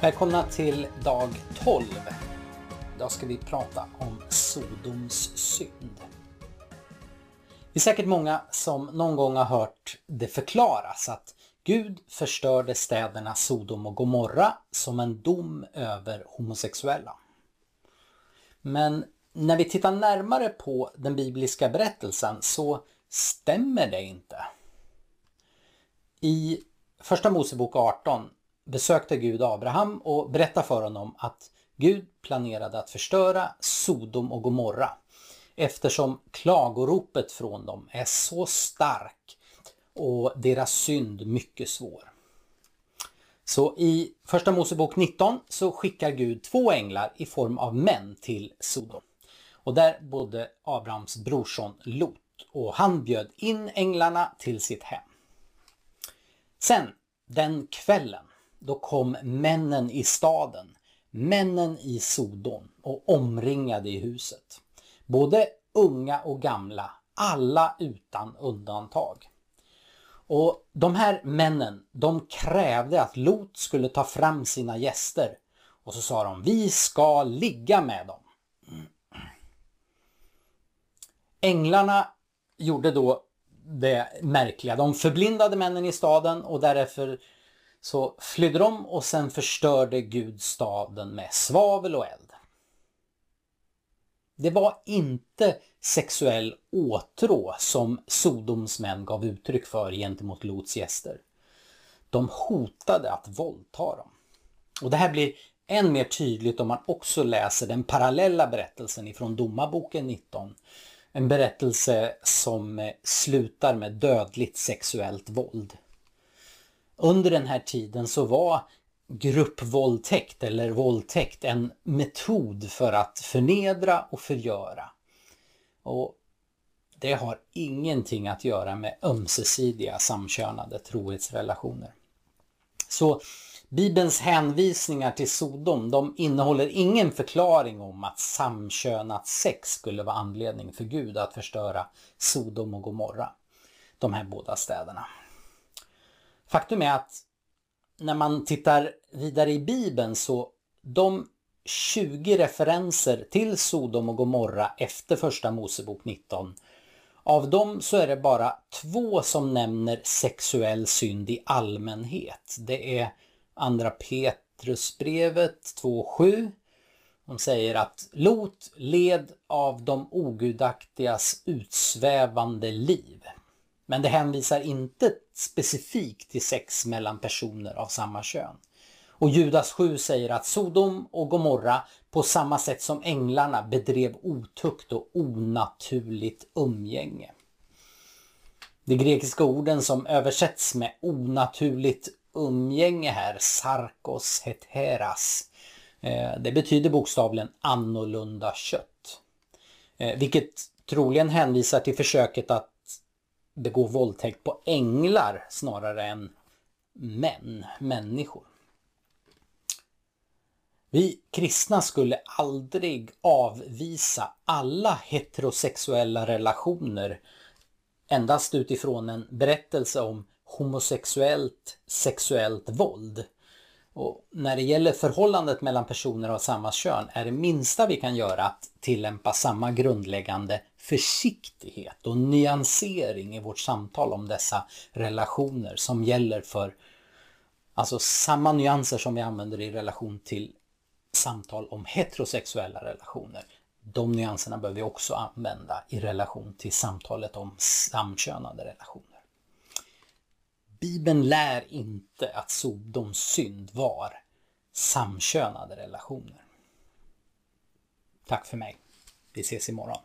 Välkomna till dag 12. Idag ska vi prata om Sodoms synd. Det är säkert många som någon gång har hört det förklaras att Gud förstörde städerna Sodom och Gomorra som en dom över homosexuella. Men när vi tittar närmare på den bibliska berättelsen så stämmer det inte. I Första Mosebok 18 besökte Gud Abraham och berättade för honom att Gud planerade att förstöra Sodom och Gomorra eftersom klagoropet från dem är så stark och deras synd mycket svår. Så i Första Mosebok 19 så skickar Gud två änglar i form av män till Sodom. Och där bodde Abrahams brorson Lot och han bjöd in änglarna till sitt hem. Sen, den kvällen, då kom männen i staden, männen i Sodom och omringade i huset. Både unga och gamla, alla utan undantag. Och de här männen, de krävde att Lot skulle ta fram sina gäster. Och så sa de, vi ska ligga med dem. Änglarna gjorde då det märkliga. De förblindade männen i staden och därefter så flydde de och sen förstörde Gud staden med svavel och eld. Det var inte sexuell åtrå som Sodoms män gav uttryck för gentemot Lots gäster. De hotade att våldta dem. Och det här blir än mer tydligt om man också läser den parallella berättelsen ifrån Domarboken 19. En berättelse som eh, slutar med dödligt sexuellt våld. Under den här tiden så var gruppvåldtäkt eller våldtäkt en metod för att förnedra och förgöra. Och det har ingenting att göra med ömsesidiga samkönade trohetsrelationer. Så Bibelns hänvisningar till Sodom, de innehåller ingen förklaring om att samkönat sex skulle vara anledning för Gud att förstöra Sodom och Gomorra, de här båda städerna. Faktum är att när man tittar vidare i Bibeln så de 20 referenser till Sodom och Gomorra efter första Mosebok 19 av dem så är det bara två som nämner sexuell synd i allmänhet. Det är andra Petrusbrevet 2.7. De säger att Lot led av de ogudaktigas utsvävande liv. Men det hänvisar inte specifikt till sex mellan personer av samma kön. Och Judas 7 säger att Sodom och Gomorra på samma sätt som änglarna bedrev otukt och onaturligt umgänge. De grekiska orden som översätts med onaturligt umgänge här, sarkos heteras, eh, det betyder bokstavligen annorlunda kött. Eh, vilket troligen hänvisar till försöket att begå våldtäkt på änglar snarare än män, människor. Vi kristna skulle aldrig avvisa alla heterosexuella relationer endast utifrån en berättelse om homosexuellt sexuellt våld. Och när det gäller förhållandet mellan personer av samma kön är det minsta vi kan göra att tillämpa samma grundläggande försiktighet och nyansering i vårt samtal om dessa relationer som gäller för alltså samma nyanser som vi använder i relation till samtal om heterosexuella relationer. De nyanserna behöver vi också använda i relation till samtalet om samkönade relationer. Bibeln lär inte att Sodoms synd var samkönade relationer. Tack för mig. Vi ses imorgon.